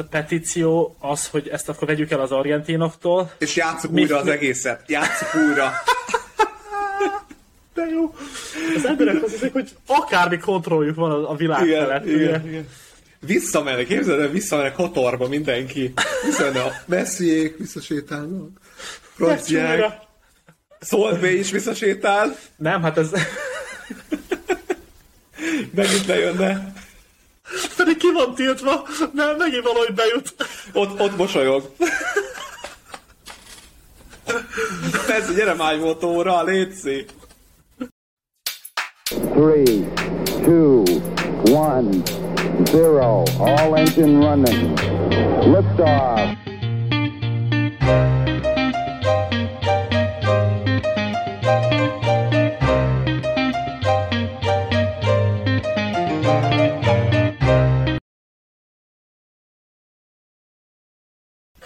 a petíció az, hogy ezt akkor vegyük el az argentinoktól. És játsszuk újra az egészet. Játsszuk újra. De jó. Az emberek azt hiszik, hogy akármi kontrolljuk van a, világ Igen, felett. igen, ugye? igen. Visszamenek, képzeld el, visszamenek Kotorba mindenki. Visszamenek a Messiék, visszasétálnak. Franciák. Bay is visszasétál. Nem, hát ez... Megint lejönne. Pedig ki van tiltva, nem, megint valahogy bejut. Ott, ott mosolyog. Ez gyere májmotóra, létszi. Three, two, one, zero. All engine running. Liftoff.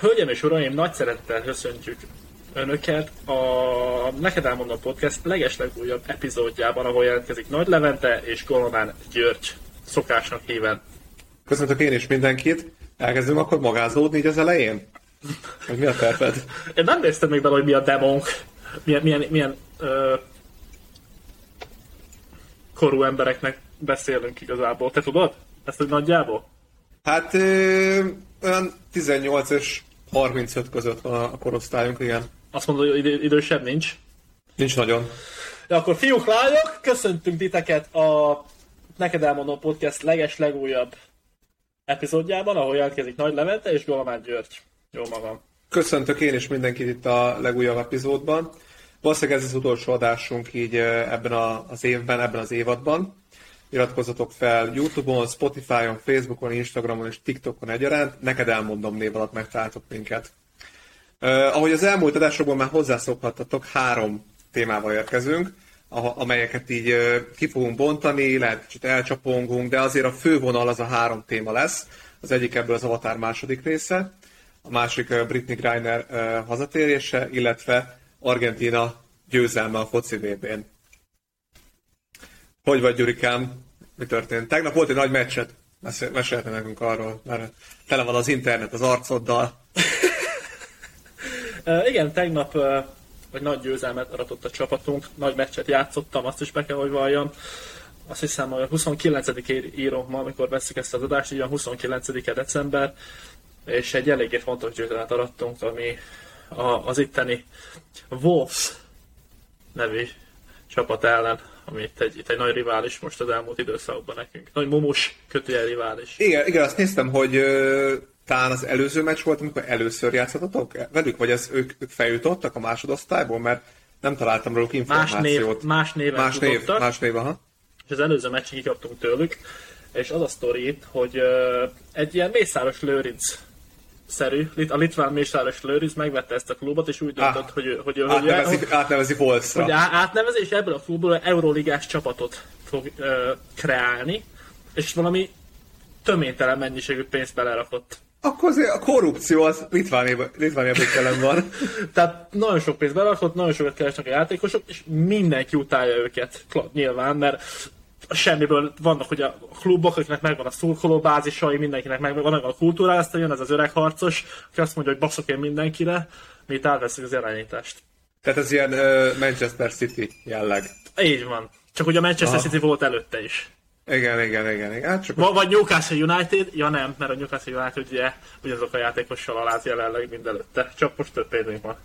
Hölgyeim és uraim, nagy szeretettel köszöntjük Önöket a Neked Elmondom Podcast legeslegújabb epizódjában, ahol jelentkezik Nagy Levente és Golomán György szokásnak híven. Köszöntök én is mindenkit. Elkezdünk akkor magázódni így az elején? Hogy mi a terved? Én nem néztem még bele, hogy mi a demónk, milyen, milyen, milyen ö, korú embereknek beszélünk igazából. Te tudod? Ezt hogy nagyjából? Hát ö, olyan 18 és 35 között van a korosztályunk, igen. Azt mondod, hogy idő, idősebb nincs. Nincs nagyon. De akkor fiúk, lányok, köszöntünk titeket a Neked Elmondom Podcast leges legújabb epizódjában, ahol jelentkezik Nagy Levente és Golomán György. Jó magam. Köszöntök én is mindenkit itt a legújabb epizódban. Valószínűleg ez az utolsó adásunk így ö, ebben a, az évben, ebben az évadban. Iratkozzatok fel Youtube-on, Spotify-on, Facebookon, Instagramon és TikTokon egyaránt. Neked elmondom név alatt megtaláltok minket. Uh, ahogy az elmúlt adásokban már hozzászokhattatok, három témával érkezünk, amelyeket így uh, ki fogunk bontani, lehet kicsit elcsapongunk, de azért a fővonal az a három téma lesz. Az egyik ebből az Avatar második része, a másik Britney Griner hazatérése, illetve Argentina győzelme a foci VB-n. Hogy vagy, Gyurikám? Mi történt? Tegnap volt egy nagy meccset. Mesél- Mesélte nekünk arról, mert tele van az internet az arcoddal. Uh, igen, tegnap uh, egy nagy győzelmet aratott a csapatunk, nagy meccset játszottam, azt is be kell, hogy valljam. Azt hiszem, hogy a 29-én írom ma, amikor veszük ezt az adást, így a 29-e december, és egy eléggé fontos győzelmet arattunk, ami a, az itteni Wolves nevű csapat ellen, ami itt egy, itt egy nagy rivális most az elmúlt időszakban nekünk. Nagy mumus kötőjel rivális. Igen, igen, azt néztem, hogy ö, talán az előző meccs volt, amikor először játszottatok velük, vagy ez ők, ők feljutottak a másodosztályból, mert nem találtam róluk Más név, információt. más néven más név, más név, aha. és az előző meccsen kikaptunk tőlük, és az a sztori itt, hogy uh, egy ilyen Mészáros Lőrinc szerű, a litván Mészáros Lőrinc megvette ezt a klubot, és úgy döntött, Ah. hogy, hogy, hogy, Átnevezi, hogy, átnevezi Wolfsra. hogy átnevezi, és ebből a klubból egy euróligás csapatot fog uh, kreálni, és valami töménytelen mennyiségű pénzt belerakott. Akkor azért a korrupció az Litvániában Litvániában jelen van. Tehát nagyon sok pénzt belerakott, nagyon sokat keresnek a játékosok, és mindenki utálja őket, nyilván, mert semmiből vannak ugye a klubok, akiknek megvan a szurkoló bázisai, mindenkinek megvan megvan a kultúrája, aztán jön ez az öreg harcos, aki azt mondja, hogy baszok én mindenkire, mi itt átveszik az irányítást. Tehát ez ilyen uh, Manchester City jelleg. Így van. Csak ugye a Manchester Aha. City volt előtte is. Igen, igen, igen. igen. Hát csak Va- Vagy Newcastle United, ja nem, mert a Newcastle United ugye ugyanazok a játékossal aláz jelenleg, mint előtte. Csak most több pénzünk van.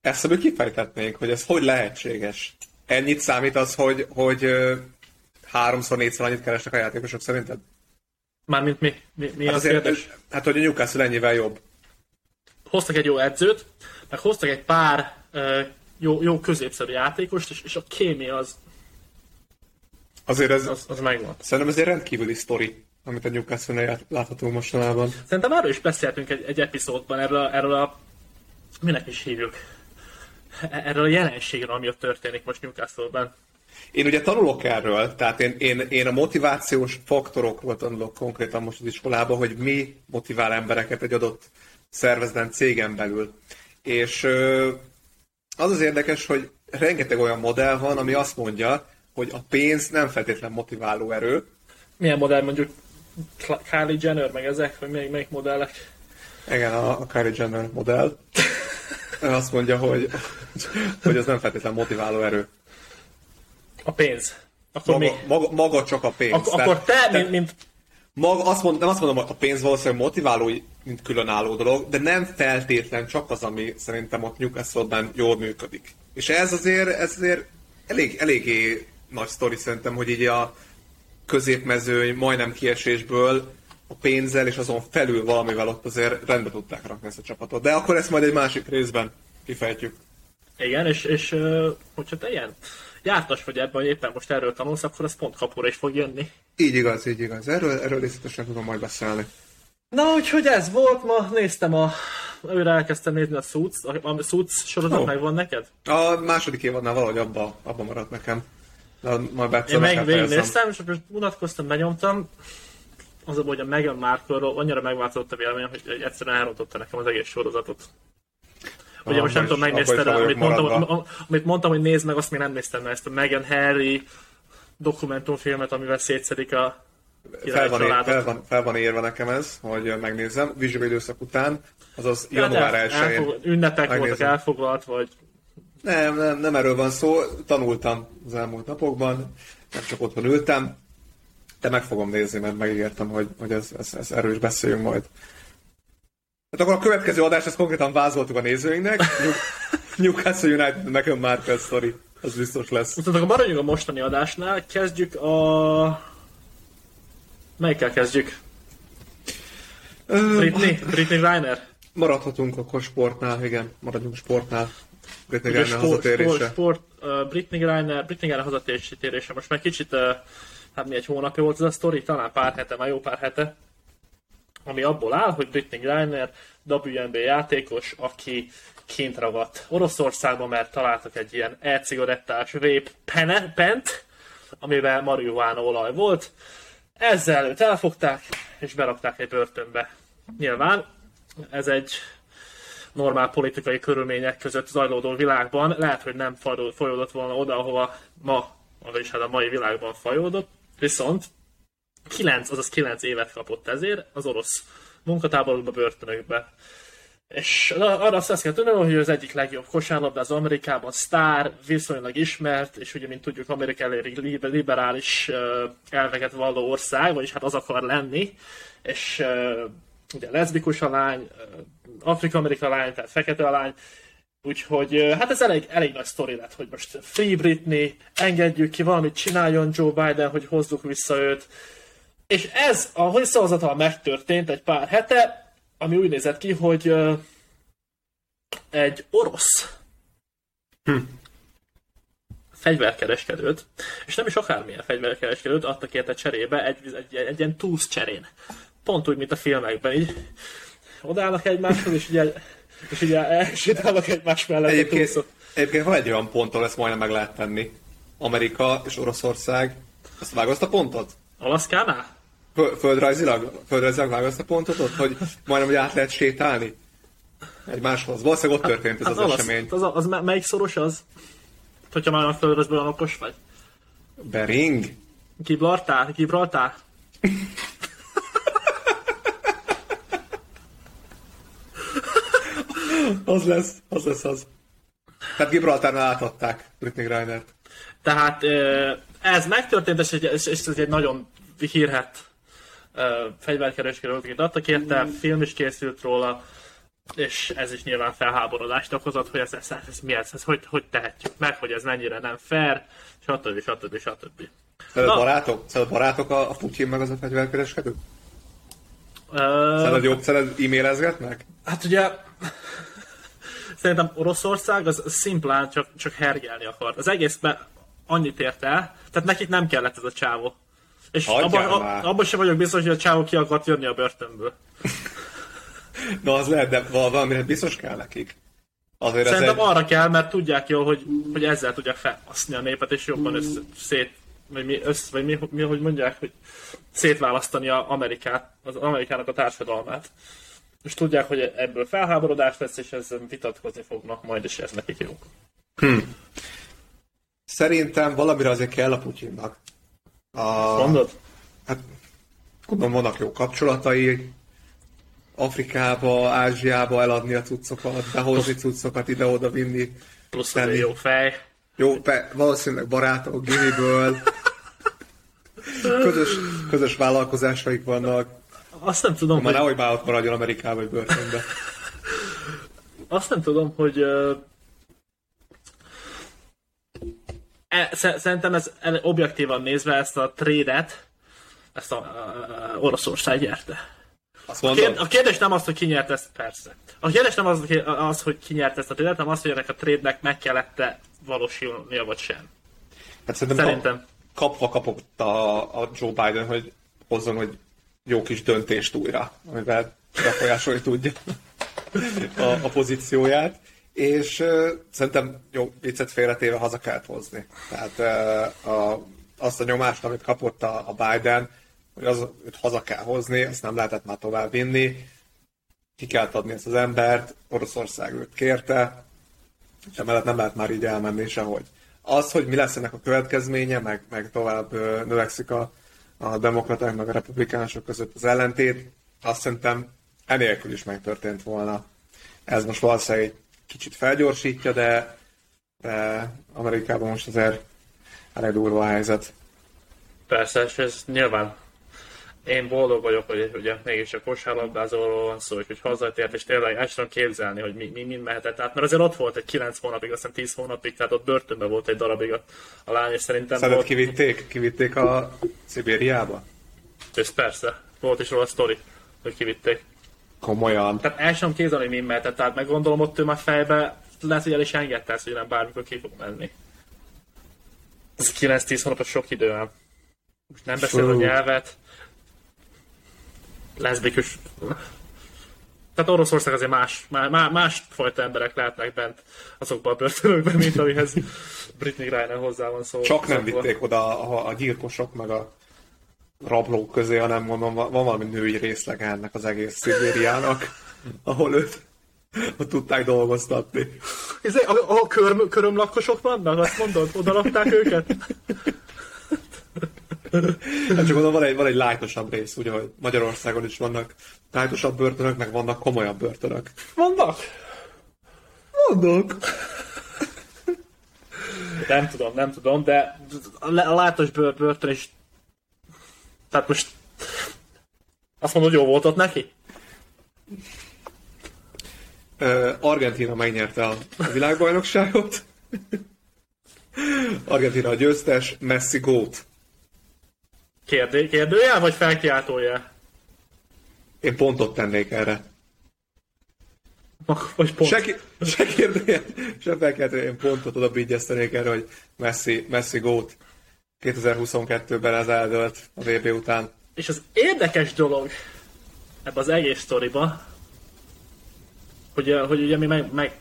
ezt hogy kifejtetnénk, hogy ez hogy lehetséges. Ennyit számít az, hogy, hogy háromszor, négyszer annyit keresnek a játékosok szerinted? Mármint mi? Mi, mi Hát, a kérdés? hát hogy a Newcastle ennyivel jobb. hoztak egy jó edzőt, meg hoztak egy pár jó, jó középszerű játékost, és, és a kémia az, Azért ez, az, az megvan. szerintem ez egy rendkívüli sztori, amit a Newcastle-nél láthatunk mostanában. Szerintem erről is beszéltünk egy, egy epizódban, erről, a- erről a, minek is hívjuk, E- erről a jelenségről, ami ott történik most Newcastle-ben. Én ugye tanulok erről, tehát én, én, én a motivációs faktorokról tanulok konkrétan most az iskolában, hogy mi motivál embereket egy adott szervezeten, cégen belül. És az az érdekes, hogy rengeteg olyan modell van, ami azt mondja, hogy a pénz nem feltétlen motiváló erő. Milyen modell mondjuk? Kylie Jenner, meg ezek, vagy még melyik modellek. Igen, a, a Kylie Jenner modell. Azt mondja, hogy, hogy ez nem feltétlenül motiváló erő. A pénz. Akkor mi? Maga, maga, maga csak a pénz. Ak- akkor te, mint, mint Maga, azt mond, nem azt mondom, hogy a pénz valószínűleg motiváló, mint különálló dolog, de nem feltétlen csak az, ami szerintem ott Newcastle-ben jól működik. És ez azért, ez azért elég, eléggé nagy sztori szerintem, hogy így a középmezőny majdnem kiesésből a pénzzel és azon felül valamivel ott azért rendbe tudták rakni ezt a csapatot. De akkor ezt majd egy másik részben kifejtjük. Igen, és, és hogyha te ilyen jártas vagy ebben, hogy éppen most erről tanulsz, akkor az pont kapóra is fog jönni. Így igaz, így igaz. Erről, erről részletesen tudom majd beszélni. Na, úgyhogy ez volt ma, néztem a... Őre elkezdtem nézni a Suits, a, Suits sorozat Ó. megvan neked? A második évadnál valahogy abba, abba maradt nekem. De majd Én meg végignéztem, és most unatkoztam, benyomtam. Az a hogy a Meghan Markle-ról annyira megváltozott a véleményem, hogy egyszerűen elrontotta nekem az egész sorozatot. Ugye Ah, most nem tudom, megnézted amit mondtam, maradva. amit mondtam, hogy nézd meg, azt még nem néztem meg, ezt a Meghan Harry dokumentumfilmet, amivel szétszedik a fel van, ér, fel, van, fel van érve nekem ez, hogy megnézzem. Vizsgáló időszak után, azaz Ja, de január 1-én. elfog- Ünnepek voltak megnézem. elfoglalt, vagy Nem, nem, nem erről van szó. Tanultam az elmúlt napokban, nem csak otthon ültem. De meg fogom nézni, mert megígértem, hogy, hogy ez, ez, ez erről is beszéljünk majd. Hát akkor a következő adást ezt konkrétan vázoltuk a nézőinknek. New- Newcastle United Meghan Markle story. Az biztos lesz. Viszont akkor maradjunk a mostani adásnál, kezdjük a... Melyikkel kezdjük? Britney? Britney Reiner? Maradhatunk akkor sportnál, igen, maradjunk sportnál. Britney Ugye Griner sport, hazatérése. sport, sport uh, Britney Reiner, Britney Reiner hazatérése. Most már kicsit, uh, hát mi egy hónapja volt ez a sztori, talán pár hete, már jó pár hete, ami abból áll, hogy Britney Reiner WNBA játékos, aki kint ragadt Oroszországban, mert találtak egy ilyen e-cigarettás vape pene, pent, amiben marihuána olaj volt. Ezzel őt elfogták, és berakták egy börtönbe. Nyilván ez egy normál politikai körülmények között zajlódó világban lehet, hogy nem folyódott volna oda, ahova ma, vagyis hát a mai világban fajódott, viszont 9, azaz 9 évet kapott ezért az orosz munkatáborokba, börtönökbe. És arra azt kell tudni, hogy az egyik legjobb kosárlabda az Amerikában, sztár, viszonylag ismert, és ugye, mint tudjuk, Amerika elég li- liberális elveket valló ország, vagyis hát az akar lenni, és ugye leszbikus a lány, Afrika-Amerika lány, tehát fekete a lány, Úgyhogy hát ez elég, elég nagy sztori lett, hogy most Free Britney, engedjük ki, valamit csináljon Joe Biden, hogy hozzuk vissza őt. És ez a visszahozatal megtörtént egy pár hete, ami úgy nézett ki, hogy ö, egy orosz fegyverkereskedőt, és nem is akármilyen fegyverkereskedőt adtak érte cserébe egy, egy, egy, egy ilyen túsz cserén. Pont úgy, mint a filmekben, így odállnak egymáshoz, és ugye, és ugye elsétálnak egymás mellett a Egyébként, túszok. egyébként van egy olyan pont, ahol ezt majdnem meg lehet tenni. Amerika és Oroszország. Azt vágod azt a pontot? Alaszkánál? Fö- Földrajzilag, földrajzilag vágod azt a pontot ott, hogy majdnem, hogy át lehet sétálni? Egymáshoz. Valószínűleg ott történt ez az, alasz- esemény. Az, az, me- melyik szoros az? Hogyha már a földrözből olyan okos vagy. Bering? Gibraltár? Gibraltár? Az lesz, az lesz az. Tehát Gibraltárnál átadták Britney Griner-t. Tehát ez megtörtént, és, egy, és ez egy nagyon hírhet ö, fegyverkereskedő volt, akit adtak érte, film is készült róla, és ez is nyilván felháborodást okozott, hogy ez, ez, ez mi ez, ez hogy, hogy tehetjük meg, hogy ez mennyire nem fair, stb. stb. stb. Na. barátok? Szerinted barátok a, a Putyin meg az a fegyverkereskedő? Ö, Szerinted jobb, szerinted e-mailezgetnek? Hát ugye szerintem Oroszország az szimplán csak, csak hergelni akar. Az egészben annyit ért el, tehát nekik nem kellett ez a csávó. És abban, már. a, abban sem vagyok biztos, hogy a csávó ki akart jönni a börtönből. Na az lehet, de val- valamire biztos kell nekik. Azért Szerintem egy... arra kell, mert tudják jól, hogy, hogy ezzel tudják felhasználni a népet, és jobban össze, szét, vagy mi, össze, vagy mi, mi, hogy mondják, hogy szétválasztani a Amerikát, az Amerikának a társadalmát. És tudják, hogy ebből felháborodás lesz, és ezzel vitatkozni fognak majd, és ez nekik jó. Szerintem valamire azért kell a Putyinnak. A... Mondod? Hát, Gondolom vannak jó kapcsolatai, Afrikába, Ázsiába eladni a cuccokat, behozni cuccokat, ide-oda vinni. Plusz tenni. jó fej. Jó, be, valószínűleg barátok, gimiből. Közös, közös vállalkozásaik vannak. Azt nem tudom, Már hogy, nehogy már ott maradjon Amerikába vagy börtönbe. azt nem tudom, hogy szerintem ez e, objektívan nézve ezt a trédet, ezt a, a, a Oroszország nyerte. Azt A, kérd, a kérdés nem az, hogy ki nyert ezt, persze. A kérdés nem az, hogy- az hogy ki nyert ezt a trédet, hanem az, hogy ennek a trédnek meg kellett valósulnia, vagy sem. Hát szerintem, Szerintem. Kap, kapva kapott a, a Joe Biden, hogy hozzon, hogy jó kis döntést újra, amivel befolyásolni tudja a, a pozícióját. És uh, szerintem jó, viccet félretéve haza kellett hozni. Tehát uh, a, azt a nyomást, amit kapott a, a Biden, hogy az, őt haza kell hozni, azt nem lehetett már tovább vinni, ki kellett adni ezt az embert, Oroszország őt kérte, és emellett nem lehet már így elmenni sehogy. Az, hogy mi lesz ennek a következménye, meg, meg tovább növekszik a, a demokraták, meg a republikánusok között az ellentét, azt szerintem enélkül is megtörtént volna. Ez most valószínűleg egy kicsit felgyorsítja, de, de Amerikában most azért elég durva a helyzet. Persze, és ez nyilván én boldog vagyok, hogy ugye mégis a kosárlabdázóról van szó, hogy hazatért, és tényleg el sem képzelni, hogy mi, mi, mi mehetett át. Mert azért ott volt egy 9 hónapig, aztán 10 hónapig, tehát ott börtönben volt egy darabig a, a lány, és szerintem Szerinted volt, kivitték? Kivitték a Szibériába? és persze, volt is róla a sztori, hogy kivitték. Komolyan. Tehát el sem képzelni, hogy mi mehetett át, meg gondolom ott ő már fejbe, lehet, hogy el is engedte ezt, hogy nem bármikor ki fog menni. Ez 9-10 hónapos sok idő. Most nem beszél a nyelvet. Leszbikus. Tehát Oroszország azért más, más, más fajta emberek lehetnek bent azokban a börtönökben, mint amihez Britney Griner hozzá van szó. Csak nem vitték oda a, a gyilkosok, meg a rablók közé, hanem mondom, van valami női részlege ennek az egész Szibériának, ahol őt ott tudták dolgoztatni. Ez, ahol körm, körömlakosok vannak, azt mondod, oda lakták őket? Hát csak mondom, van egy, van egy lájtosabb rész, ugye, hogy Magyarországon is vannak lájtosabb börtönök, meg vannak komolyabb börtönök. Vannak? Vannak. Nem tudom, nem tudom, de a a látos börtön is... Tehát most... Azt mondod, jó volt ott neki? Uh, Argentina megnyerte a, világbajnokságot. Argentina a győztes, Messi gót. Kérdé, kérdőjel, vagy felkiáltójel? Én pontot tennék erre. Vagy pont. Se, se kérdője, se felkeltő, én pontot oda erre, hogy Messi, Messi gót 2022-ben ez eldölt a VB után. És az érdekes dolog ebbe az egész sztoriba, hogy, hogy ugye mi meg, meg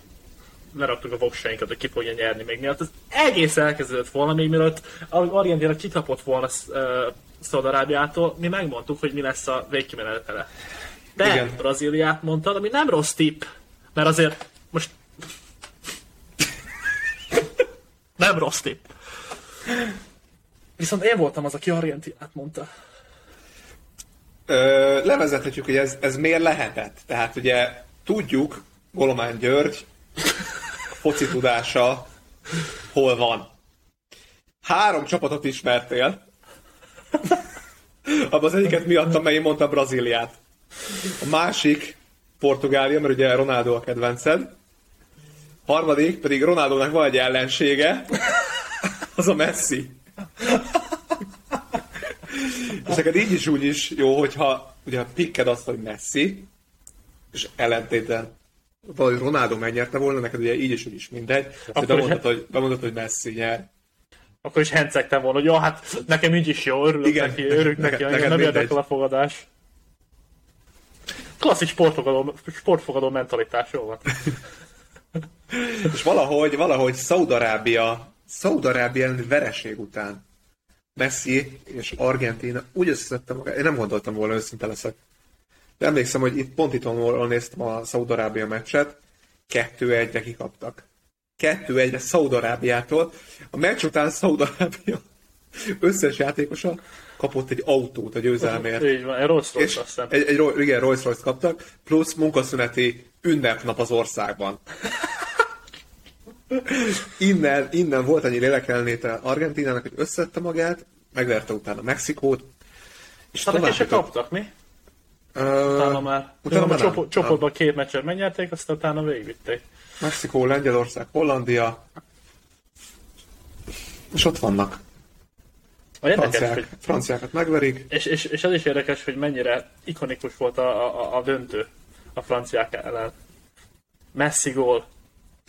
leraktuk a voksainkat, hogy ki fogja nyerni még miatt. Az egész elkezdődött volna, még mielőtt Argentina kikapott volna uh, Szaudarábiától, mi megmondtuk, hogy mi lesz a végkimenetele. De Igen. Igen. Brazíliát mondtad, ami nem rossz tipp, mert azért most nem rossz tipp. Viszont én voltam az, aki Argentinát mondta. Ö, levezethetjük, hogy ez, ez miért lehetett. Tehát ugye tudjuk, Golomán György foci tudása hol van. Három csapatot ismertél. Abban az egyiket miattam, mert én mondtam Brazíliát. A másik Portugália, mert ugye Ronaldo a kedvenced. Harmadik pedig Ronaldónak van egy ellensége, az a Messi. És neked így is úgy is jó, hogyha ugye pikked azt, hogy Messi, és ellentétben valahogy Ronaldo megnyerte volna, neked ugye így is úgy is mindegy. Akkor bemondod, hogy, bemondod, hogy Messi nyer. Akkor is hencegtem volna, hogy jó, hát nekem így is jó, örülök Igen. neki, örülök Neked- neki, neked nem érdekel a fogadás. Klasszik sportfogadó, sportfogadó mentalitás, jó van. És valahogy, valahogy Szaudarábia, Szaudarábia elleni vereség után Messi és Argentina úgy összeszedte magát, én nem gondoltam volna, őszinte leszek. De emlékszem, hogy itt pont itthonról néztem a Szaudarábia meccset, kettő egyre kikaptak. Kettő egyre Szaudarábiától. A meccs után Szaudarábia összes játékosa kapott egy autót a győzelmért. Így van, egy Rolls Royce azt hiszem. egy, egy, igen, Rolls Royce kaptak, plusz munkaszüneti ünnepnap az országban. Innen, innen volt annyi lélekjelenléte Argentinának, hogy összette magát, megverte utána Mexikót, és Talán tovább se kaptak, mi? Ö, Utána már. utána már nem. csoport, csoportban két meccset megnyerték, aztán utána végigvitték. Mexikó, Lengyelország, Hollandia, és ott vannak. A érdekes, Franciák, hogy, franciákat megverik. és, és, és az is érdekes, hogy mennyire ikonikus volt a, a, a döntő a franciák ellen. Messi gól,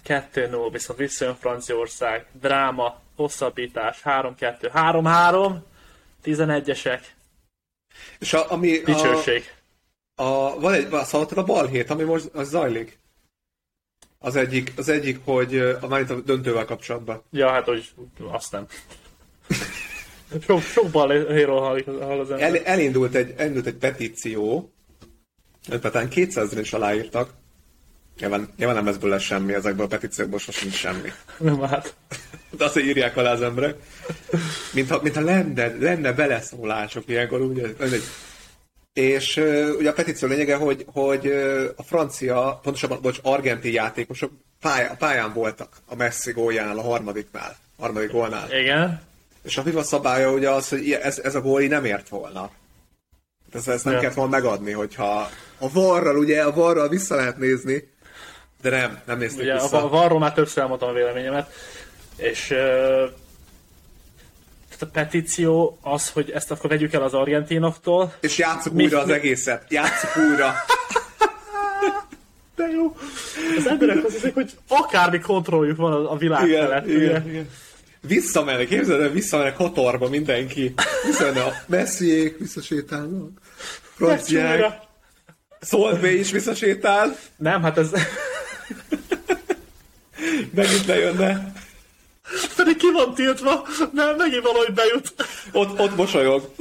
2-0, viszont visszajön Franciaország, dráma, hosszabbítás, 3-2, 3-3, 11-esek, És a, ami a, dicsőség. a, van egy, szóval a balhét, ami most az zajlik. Az egyik, az egyik, hogy a, már a döntővel kapcsolatban. Ja, hát hogy azt nem. Sok, sok balhéról hall, hall az ember. El, elindult, egy, elindult egy petíció, talán 200 is aláírtak. Nyilván, nyilván nem lesz belőle semmi, ezekből a petíciókból sosem semmi. Nem hát. De azért írják alá az emberek. Mintha, mintha lenne, lenne beleszólások ilyenkor, ugye? mindegy. És ugye a petíció lényege, hogy, hogy a francia, pontosabban, bocs, argentin játékosok pályán, pályán voltak a Messi góljánál, a harmadiknál, harmadik gólnál. Igen. És a FIFA szabálya ugye az, hogy ez, ez a góli nem ért volna. Ez, ezt nem Ja. kellett volna megadni, hogyha a varral, ugye, a varral vissza lehet nézni, de nem, nem nézték Ugye vissza. Varról már többször elmondtam a véleményemet, és uh, a petíció az, hogy ezt akkor vegyük el az argentinoktól. És játsszuk Mi- újra az egészet. Játsszuk újra. De jó! Az emberek azt hiszik, hogy akármi kontrolljuk van a, világ igen, felett. igen, ugye? igen. Visszamennek, képzeld el, visszamennek Katarba mindenki. Visszamennek a Messiék, visszasétálnak. Franciák. B is visszasétál. Nem, hát ez Megint lejönne. pedig ki van tiltva, mert megint valahogy bejut. Ott, ott mosolyog.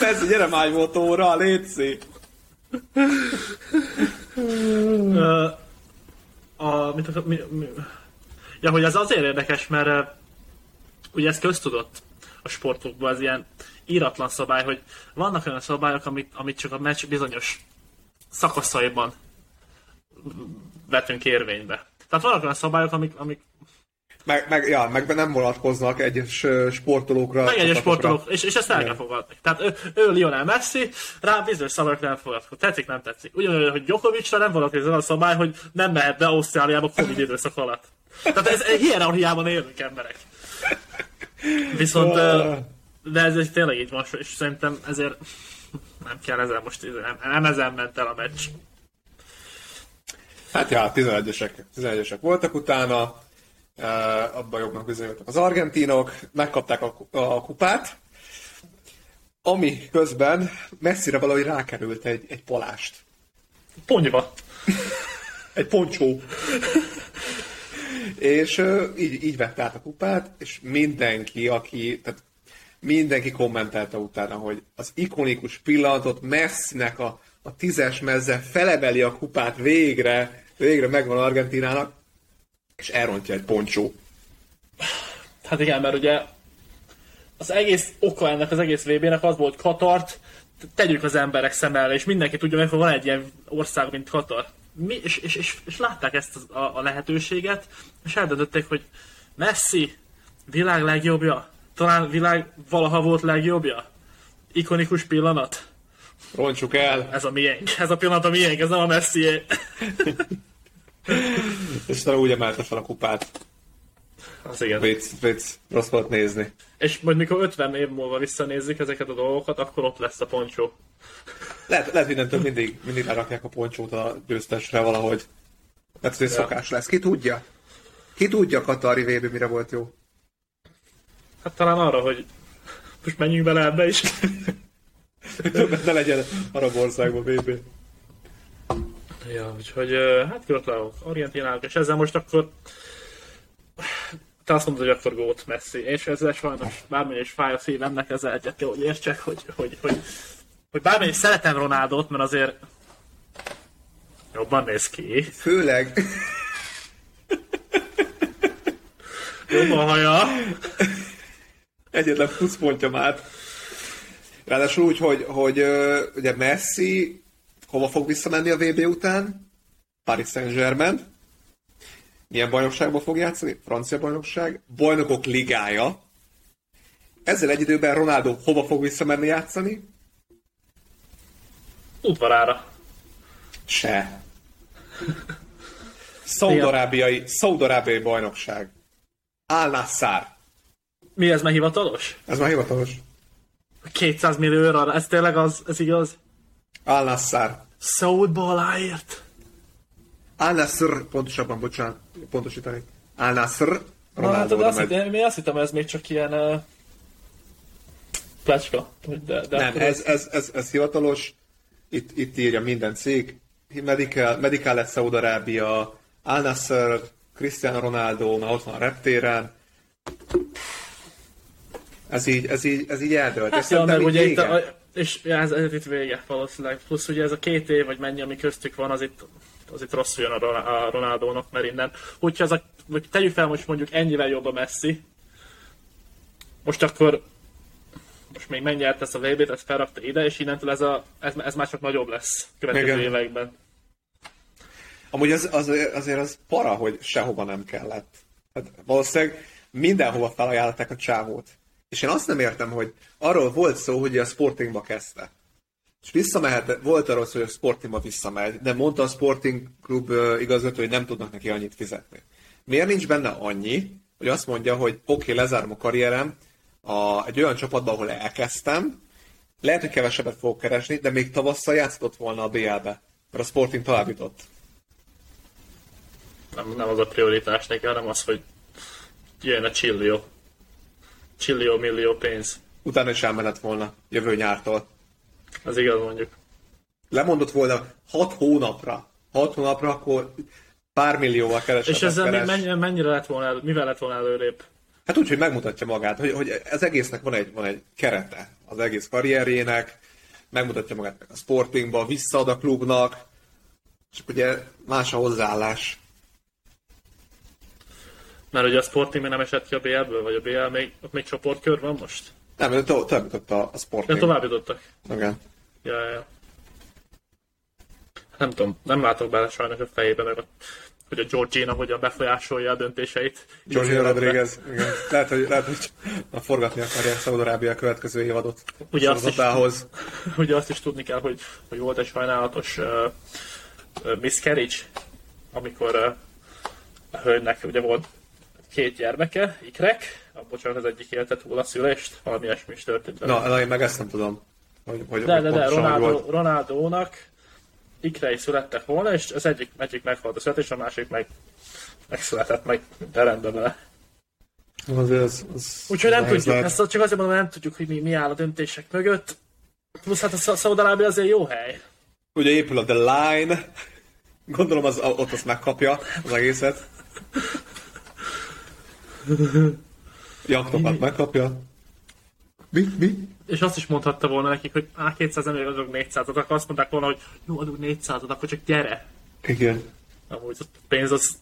Ez gyere májmotóra, létszi. Ö, a, mit, akar- mi, mi, ja, hogy ez azért érdekes, mert ö, ugye ez köztudott a sportokban, az ilyen íratlan szabály, hogy vannak olyan szabályok, amit, amit csak a meccs bizonyos szakaszaiban vetünk érvénybe. Tehát vannak olyan szabályok, amik, amik Meg, meg, ja, meg nem vonatkoznak egyes sportolókra. meg egyes sportolók, és, és ezt el kell fogadni. Tehát ő, ő Lionel Messi, rá bizonyos szabályok nem fogadnak. Tetszik, nem tetszik. Ugyanúgy, hogy Djokovicra nem vonatkozik a szabály, hogy nem mehet be Ausztráliába Covid időszak alatt. Tehát ez hierarchiában élünk emberek. Viszont, de ez egy tényleg így van, és szerintem ezért nem kell ezzel most, nem, nem ezen ment el a meccs. Hát ja, 11-esek, 11-esek voltak utána, uh, abban jobbnak bizonyultak az argentinok, megkapták a, ku- a kupát, ami közben messzire valahogy rákerült egy, egy polást. Ponyva. Egy poncsó. és uh, így, így vette át a kupát, és mindenki, aki, tehát mindenki kommentelte utána, hogy az ikonikus pillanatot Messinek a, a tízes mezze felebeli a kupát végre, végre megvan Argentinának, és elrontja egy poncsó. Hát igen, mert ugye az egész oka ennek az egész VB-nek az volt Katart, tegyük az emberek szem elé, és mindenki tudja hogy van egy ilyen ország, mint Katar. Mi, és, és, és, és látták ezt a, a lehetőséget, és eldöntötték, hogy Messi világ legjobbja, talán világ valaha volt legjobbja, ikonikus pillanat, Rontsuk el, ez a miénk, ez a pillanat a miénk, ez nem a Messi. és utána úgy emelte fel a kupát. Az igen. Vicc, vicc, rossz volt nézni. És majd mikor 50 év múlva visszanézzük ezeket a dolgokat, akkor ott lesz a poncsó. Lehet, lehet mindentől mindig, mindig lerakják a poncsót a győztesre valahogy. Hát ez egy szokás lesz. Ki tudja? Ki tudja Katari VB mire volt jó? Hát talán arra, hogy most menjünk bele ebbe is. Többet ne legyen arab országban VB. Ja, úgyhogy hát gratulálok Argentinának, és ezzel most akkor te azt mondod, hogy akkor gót Messi, és ezzel sajnos bármilyen is fáj a szívemnek, ezzel egyet kell, hogy értsek, hogy, hogy, hogy, hogy bármilyen is szeretem Ronaldot, mert azért jobban néz ki, Főleg, jobban haja. Egyetlen pluszpontja már. Ráadásul úgy, hogy, hogy ugye Messi hova fog visszamenni a VB után? Paris Saint-Germain. Milyen bajnokságban fog játszani? Francia bajnokság. Bajnokok ligája. Ezzel egy időben Ronaldo hova fog visszamenni játszani? Udvarára. Se. Szaudarábiai, Szaudarábiai bajnokság. Al Nassar. Mi ez már hivatalos? Ez már hivatalos. 200 millió euró, ez tényleg az, ez igaz? Al Nassar. Saudba aláírt. Al Nassr, pontosabban, bocsánat, pontosítani. Al Nassr. Na, hát, azt hittem, mi azt hittem, ez még csak ilyen uh, plecska. De, de Nem, ez, ez, ez, ez hivatalos. Itt, itt írja minden cég. Medical, Medical lett Szaudarábia, Al Nassr, Cristiano Ronaldo, na ott van a reptéren. Ez így, ez így, ez így eldölt. Hát, ja, szerintem ugye itt, a, és ja, ez, ez itt vége valószínűleg. Plusz ugye ez a két év, vagy mennyi, ami köztük van, az itt, az itt rosszul jön a, Ron- a Ronaldónak, mert innen. Hogyha ez a, vagy tegyük fel most mondjuk ennyivel jobb a Messi, most akkor most még megnyert ezt a VB-t, ezt felrakta ide, és innentől ez, a, ez, ez már csak nagyobb lesz következő Igen. években. Amúgy az, az, azért az para, hogy sehova nem kellett. Hát valószínűleg mindenhova felajánlották a csávót. És én azt nem értem, hogy arról volt szó, hogy a Sportingba kezdte. És visszamehet, volt arról szó, hogy a Sportingba visszamegy, de mondta a Sporting klub igazgató, hogy nem tudnak neki annyit fizetni. Miért nincs benne annyi, hogy azt mondja, hogy oké, okay, lezárom a karrierem a, egy olyan csapatban, ahol elkezdtem, lehet, hogy kevesebbet fogok keresni, de még tavasszal játszott volna a BL-be, mert a Sporting tovább jutott. Nem, nem az a prioritás neki, hanem az, hogy jön a csillió. Csillió millió pénz. Utána is elmenet volna jövő nyártól. Az igaz mondjuk. Lemondott volna 6 hónapra. 6 hónapra, akkor pár millióval keresett. És ezzel még mennyi, mennyire lett volna, el, mivel lett volna előrébb? Hát úgy, hogy megmutatja magát, hogy, hogy ez egésznek van egy, van egy kerete, az egész karrierjének, megmutatja magát meg a sportingba, visszaad a klubnak, és ugye más a hozzáállás. Mert ugye a Sporting még nem esett ki a BL-ből, vagy a BL még, ott még csoportkör van most? Nem, de to- tovább jutott a, a sporting. tovább jutottak. Igen. Ja, ja, ja. Nem tudom, nem látok bele sajnos a fejébe, meg a, hogy a Georgina hogyan befolyásolja a döntéseit. Georgina Rodriguez, igen. Lehet, hogy, lehet, hogy a forgatni akarja Szaudarábia a következő évadot. Ugye azt is-. Ugye azt is tudni kell, hogy, hogy volt egy sajnálatos uh, uh, miscarriage, amikor uh, a hölgynek ugye volt két gyermeke, ikrek, a bocsánat, az egyik élte túl a szülést, valami ilyesmi is történt vele. Na, na, én meg ezt nem tudom. Hogy, hogy de, de, de, Ronaldo. Ronaldónak ikrei születtek volna, és az egyik, egyik meghalt a születés, a másik meg megszületett, meg de rendben vele. Azért az, az Úgyhogy nem tudjuk, lehet. ezt csak azért mondom, hogy nem tudjuk, hogy mi, mi áll a döntések mögött. Plusz hát a Sza- Szaudarábia azért jó hely. Ugye épül a The Line, gondolom az, ott azt megkapja az egészet. Jaktokat megkapja. Mi? Mi? És azt is mondhatta volna nekik, hogy á, 200 nem elég, adok 400 ot akkor azt mondták volna, hogy jó, adok 400 ot akkor csak gyere. Igen. Amúgy a pénz az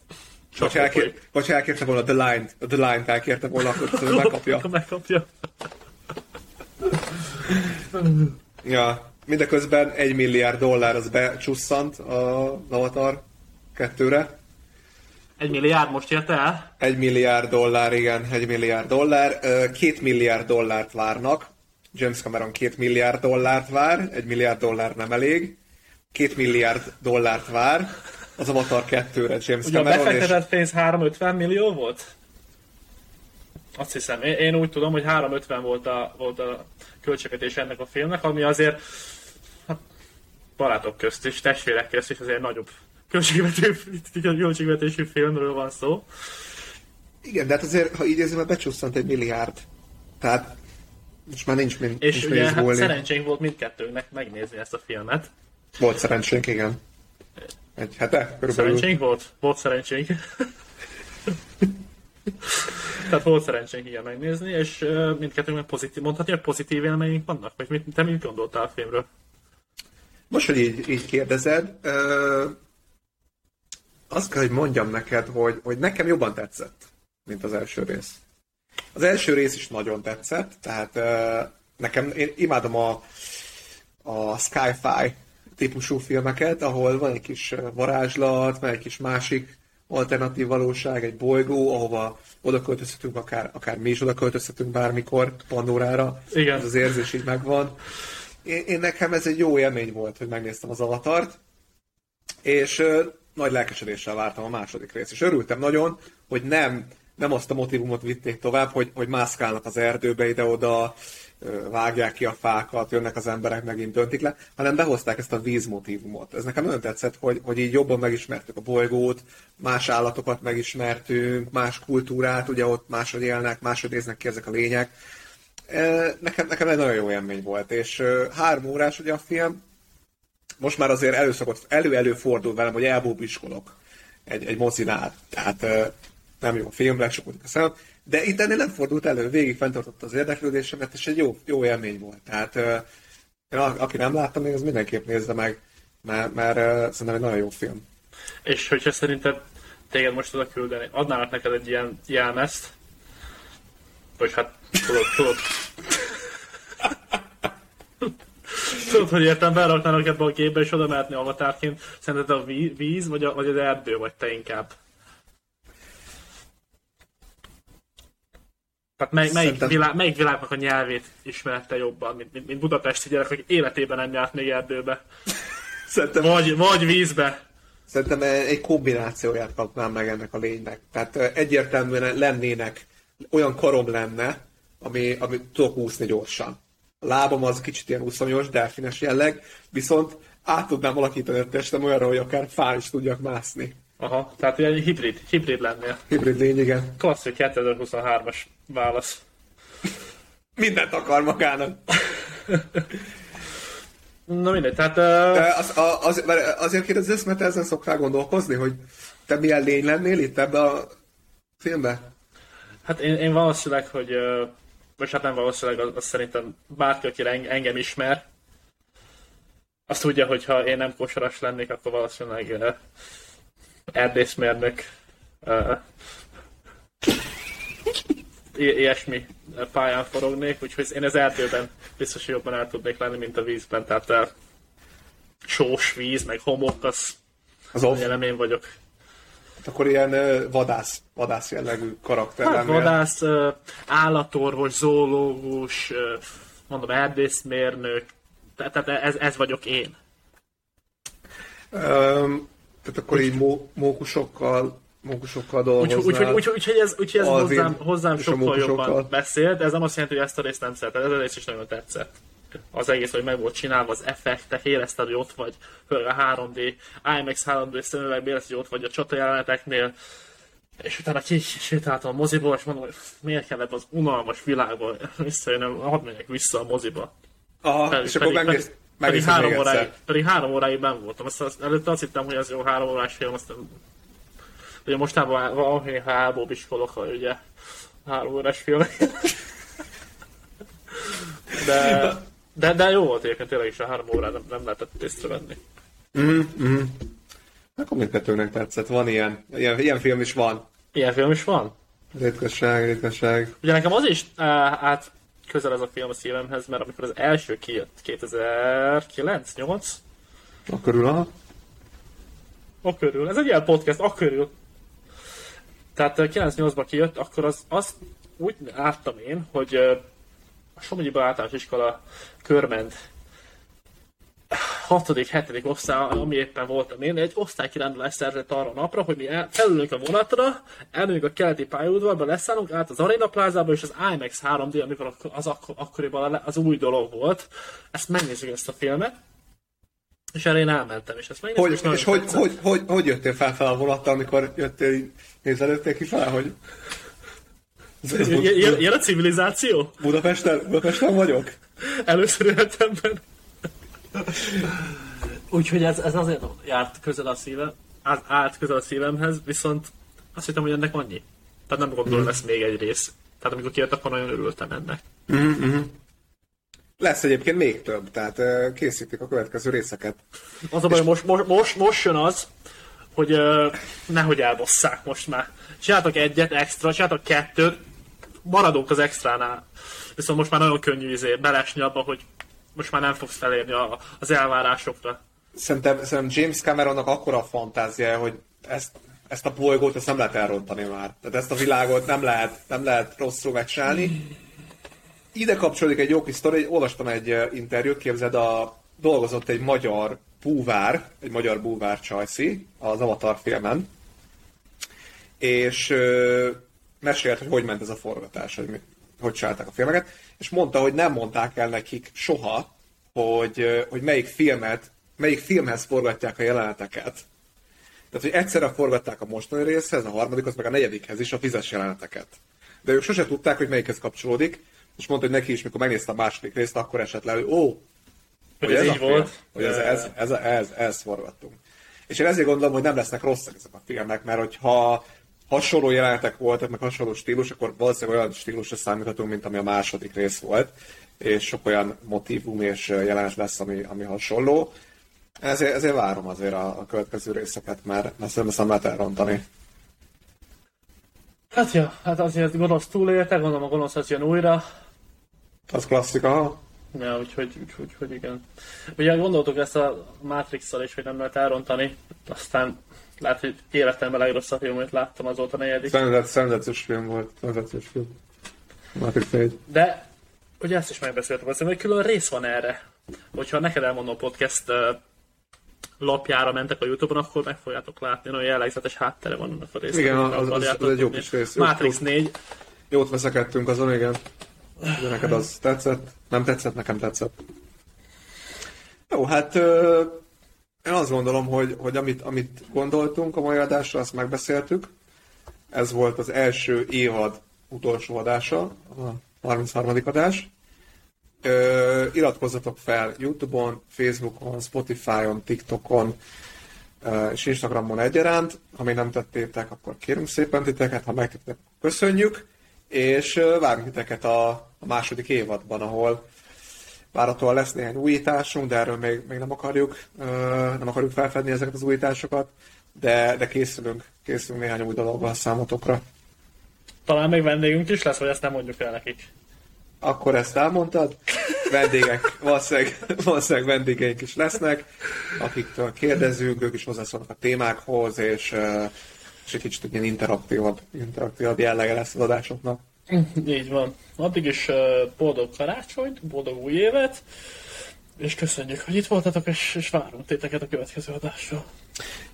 csak Vagy elkér, vagy elkérte volna The Line, a The Line-t elkérte volna, akkor megkapja. Akkor megkapja. Ja. Mindeközben egy milliárd dollár az becsusszant a Avatar kettőre. Egy milliárd most jött el. Egy milliárd dollár, igen, egy milliárd dollár. Két milliárd dollárt várnak. James Cameron két milliárd dollárt vár, egy milliárd dollár nem elég. Két milliárd dollárt vár. Az Avatar 2-re James Ugye a Cameron, és befektetett pénz 350 millió volt? Azt hiszem. Én, én úgy tudom, hogy 350 volt a, volt a költségvetés ennek a filmnek, ami azért hát, barátok közt is, testvérek közt is azért nagyobb költségvető, költségvetésű filmről van szó. igen, de hát azért, ha így érzem, már becsusszant egy milliárd. Tehát most már nincs, min, És nincs ugye hát szerencsénk volt mindkettőnknek megnézni ezt a filmet. Volt szerencsénk, igen. Egy hete körülbelül. Szerencsénk volt? Volt szerencsénk. Tehát volt szerencsénk igen megnézni, és uh, mindkettőnknek pozitív, mondhatni, hogy pozitív élményünk vannak? Vagy mit, te mit gondoltál a filmről? Most, hogy így, így kérdezed, azt kell, hogy mondjam neked, hogy, hogy nekem jobban tetszett, mint az első rész. Az első rész is nagyon tetszett, tehát uh, nekem, én imádom a, a sci-fi típusú filmeket, ahol van egy kis varázslat, van egy kis másik alternatív valóság, egy bolygó, ahova oda költözhetünk, akár, akár mi is oda költözhetünk bármikor Pandórára. Igen. Ez az érzés így megvan. Én, én nekem ez egy jó élmény volt, hogy megnéztem az avatart, és nagy lelkesedéssel vártam a második részt, és örültem nagyon, hogy nem, nem azt a motivumot vitték tovább, hogy, hogy mászkálnak az erdőbe ide-oda, vágják ki a fákat, jönnek az emberek, megint döntik le, hanem behozták ezt a vízmotívumot. Ez nekem nagyon tetszett, hogy, hogy így jobban megismertük a bolygót, más állatokat megismertünk, más kultúrát, ugye ott máshogy élnek, máshogy néznek ki ezek a lények. Nekem, nekem egy nagyon jó élmény volt, és három órás ugye a film, most már azért előszokott, elő-elő fordul velem, hogy elbóbiskolok egy, egy mozinál. Tehát nem jó filmre, sokodik a szemem. De itt ennél nem fordult elő, végig fenntartotta az érdeklődésemet, és egy jó, jó élmény volt. Tehát én, aki nem látta még, az mindenképp nézze meg, mert, mert szerintem egy nagyon jó film. És hogyha szerinted téged most oda küldeni, adnának neked egy ilyen jelmezt, vagy hát tudod, tudod, tudod, hogy értem, beraknának ebbe a képbe, és oda mehetni avatárként, szerinted a ví- víz, vagy, a, vagy az erdő, vagy te inkább? Tehát mely, melyik, Szerintem- világ, melyik világnak a nyelvét ismerte jobban, mint, mint, mint budapesti gyerek, aki életében nem járt még erdőbe? Szerintem, Vagy, vagy vízbe? szerintem egy kombinációját kapnám meg ennek a lénynek. Tehát egyértelműen lennének, olyan karom lenne, ami, ami tudok úszni gyorsan. A lábam az kicsit ilyen úszonyos, delfines jelleg, viszont át tudnám alakítani a testem olyanra, hogy akár fán is tudjak mászni. Aha, tehát ilyen hibrid, hibrid lennél. Hibrid lény, igen. Klasszik 2023-as válasz. Mindent akar magának. Na mindegy, tehát uh, De az, az, azért kérdezem ezt, mert ezen szoktál gondolkozni, hogy te milyen lény lennél itt ebbe a filmbe? hát én, én valószínűleg, hogy uh, vagy hát nem valószínűleg, az, az szerintem bárki, aki eng- engem ismer, azt tudja, hogy ha én nem kosaras lennék, akkor valószínűleg uh, erdészmérnök uh, i- ilyesmi pályán forognék, úgyhogy én az erdőben biztos, hogy jobban el tudnék lenni, mint a vízben, tehát uh, sós víz, meg homok, az Az off. nem én vagyok. Akkor ilyen vadász, vadász jellegű karakter Hát lennél. vadász, állatorvos, zoológus, mondom, erdészmérnök, tehát ez, ez vagyok én. Öm, tehát akkor így mó, mókusokkal, mókusokkal Úgyhogy dolgoznál. úgy, úgy, úgy, úgy, ez, úgy, ez hozzám, hozzám sokkal jobban beszélt, ez nem azt jelenti, hogy ezt a részt nem szeretem, ez a rész is nagyon tetszett. Az egész, hogy meg volt csinálva az effektek, érezted, hogy ott vagy, főleg a 3D, IMAX 3D szemüvegben érezted, hogy ott vagy a csata jeleneteknél, és utána ki sétáltam a moziból, és mondom, hogy miért kell ebbe az unalmas világba visszajönnem, hadd menjek vissza a moziba. Aha, Pedig- és akkor pedig- megnéz, pedig, három óráig, pedig három óráig ben voltam. Azt, azt, előtte azt hittem, hogy ez jó három órás film, aztán ugye mostában valahogy ha elbóbiskolok, hogy ugye három órás film. De, de, de jó volt egyébként tényleg is a három órá, nem, nem lehetett észrevenni. Akkor mindkettőnek tetszett, van ilyen. ilyen. Ilyen film is van. Ilyen film is van? Ritkasság, ritkasság. Ugye nekem az is uh, át közel ez a film a szívemhez, mert amikor az első kijött 2009-8, A körül, aha. A körül. Ez egy ilyen podcast, a körül. Tehát ö, 98-ban kijött, akkor az, az úgy láttam én, hogy ö, a Somogyiban általános iskola körment 6.-7. osztály, ami éppen voltam én, egy osztálykirándulás szerzett arra a napra, hogy mi el, felülünk a vonatra, elmegyünk a keleti pályaudvarba, leszállunk át az Arena plázába, és az IMAX 3D, amikor az ak- akkoriban az új dolog volt, ezt megnézzük ezt a filmet, és erre én elmentem, és ezt megnéztem, Hogy, és és hogy, hogy, hogy, hogy, jöttél fel fel a vonattal, amikor jöttél, nézelődtél ki fel, hogy ilyen a civilizáció? Budapesten, Budapesten vagyok? Először életemben. Úgyhogy ez, ez azért járt közel a szívem, át, át közel a szívemhez, viszont azt hittem, hogy ennek annyi. Tehát nem gondolom, lesz még egy rész. Tehát amikor kijött, akkor nagyon örültem ennek. Lesz egyébként még több, tehát készítik a következő részeket. Az a baj, hogy most, most, most, most jön az, hogy uh, nehogy elbosszák most már. Csináltak egyet extra, csináltak kettőt, maradunk az extránál. Viszont most már nagyon könnyű izé belesni abba, hogy most már nem fogsz felérni a, az elvárásokra. Szerintem, szerintem James Cameronnak akkora a fantáziája, hogy ezt, ezt a bolygót ezt nem lehet elrontani már. Tehát ezt a világot nem lehet, nem lehet rosszul megcsinálni. Ide kapcsolódik egy jó kis sztori, olvastam egy interjút, képzeld, a, dolgozott egy magyar búvár, egy magyar búvár Csajci az Avatar filmen, és mesélt, hogy hogy ment ez a forgatás, hogy, mi, hogy csinálták a filmeket, és mondta, hogy nem mondták el nekik soha, hogy, hogy melyik filmet, melyik filmhez forgatják a jeleneteket. Tehát, hogy egyszerre forgatták a mostani részhez, a harmadikhoz, meg a negyedikhez is a tízes jeleneteket. De ők sose tudták, hogy melyikhez kapcsolódik, és mondta, hogy neki is, mikor megnézte a második részt, akkor esett le, hogy ó, Hogy ez a így film, volt. Hogy ez, ez, ez, ez, ez forgattunk. És én ezért gondolom, hogy nem lesznek rosszak ezek a filmek, mert hogyha hasonló jelenetek voltak, meg hasonló stílus, akkor valószínűleg olyan stílusra számíthatunk, mint ami a második rész volt, és sok olyan motivum és jelenet lesz, ami, ami hasonló. Ezért, ezért várom azért a, a következő részeket, mert, ezt nem lehet elrontani. Hát ja, hát azért gonosz túlélte, gondolom a gonosz az jön újra. Az klasszika. Ja, úgyhogy, úgyhogy hogy igen. Ugye gondoltuk ezt a Matrix-szal is, hogy nem lehet elrontani, aztán lehet, hogy életemben legrosszabb film, amit láttam azóta negyedik. Szenvedett, szenvedetős film volt. Szenvedetős film. Matrix 1. De ugye ezt is megbeszéltük, azt hogy külön rész van erre. Hogyha neked elmondom podcast lapjára mentek a Youtube-on, akkor meg fogjátok látni, nagyon jellegzetes háttere van annak a résznek. Igen, az- az- akarjátok az egy jó kis rész, Matrix kis- 4, Jót veszekedtünk azon, igen. De neked az tetszett? Nem tetszett? Nekem tetszett. Jó, hát ö, én azt gondolom, hogy, hogy amit, amit gondoltunk a mai adásra, azt megbeszéltük. Ez volt az első évad utolsó adása, a 33. adás. Ö, iratkozzatok fel YouTube-on, Facebookon, Spotify-on, TikTokon ö, és Instagramon egyaránt. Ha még nem tettétek, akkor kérünk szépen titeket, ha megtettek, köszönjük, és ö, várunk titeket a, a második évadban, ahol várhatóan lesz néhány újításunk, de erről még, még nem akarjuk, nem akarjuk felfedni ezeket az újításokat, de, de készülünk, készülünk néhány új dologgal számotokra. talán még vendégünk is lesz, vagy ezt nem mondjuk el nekik. Akkor ezt elmondtad. Vendégek, valószínűleg, valószínűleg vendégeink is lesznek, akiktől kérdezünk, ők is hozzászólnak a témákhoz, és, és egy kicsit ilyen interaktívabb, interaktívabb jellege lesz az adásoknak. Így van. Addig is boldog karácsonyt, boldog új évet, és köszönjük, hogy itt voltatok, és, és várunk téteket a következő adásra.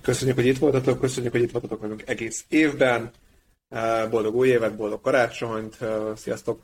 Köszönjük, hogy itt voltatok, köszönjük, hogy itt voltatok velünk egész évben. Boldog új évet, boldog karácsonyt, sziasztok!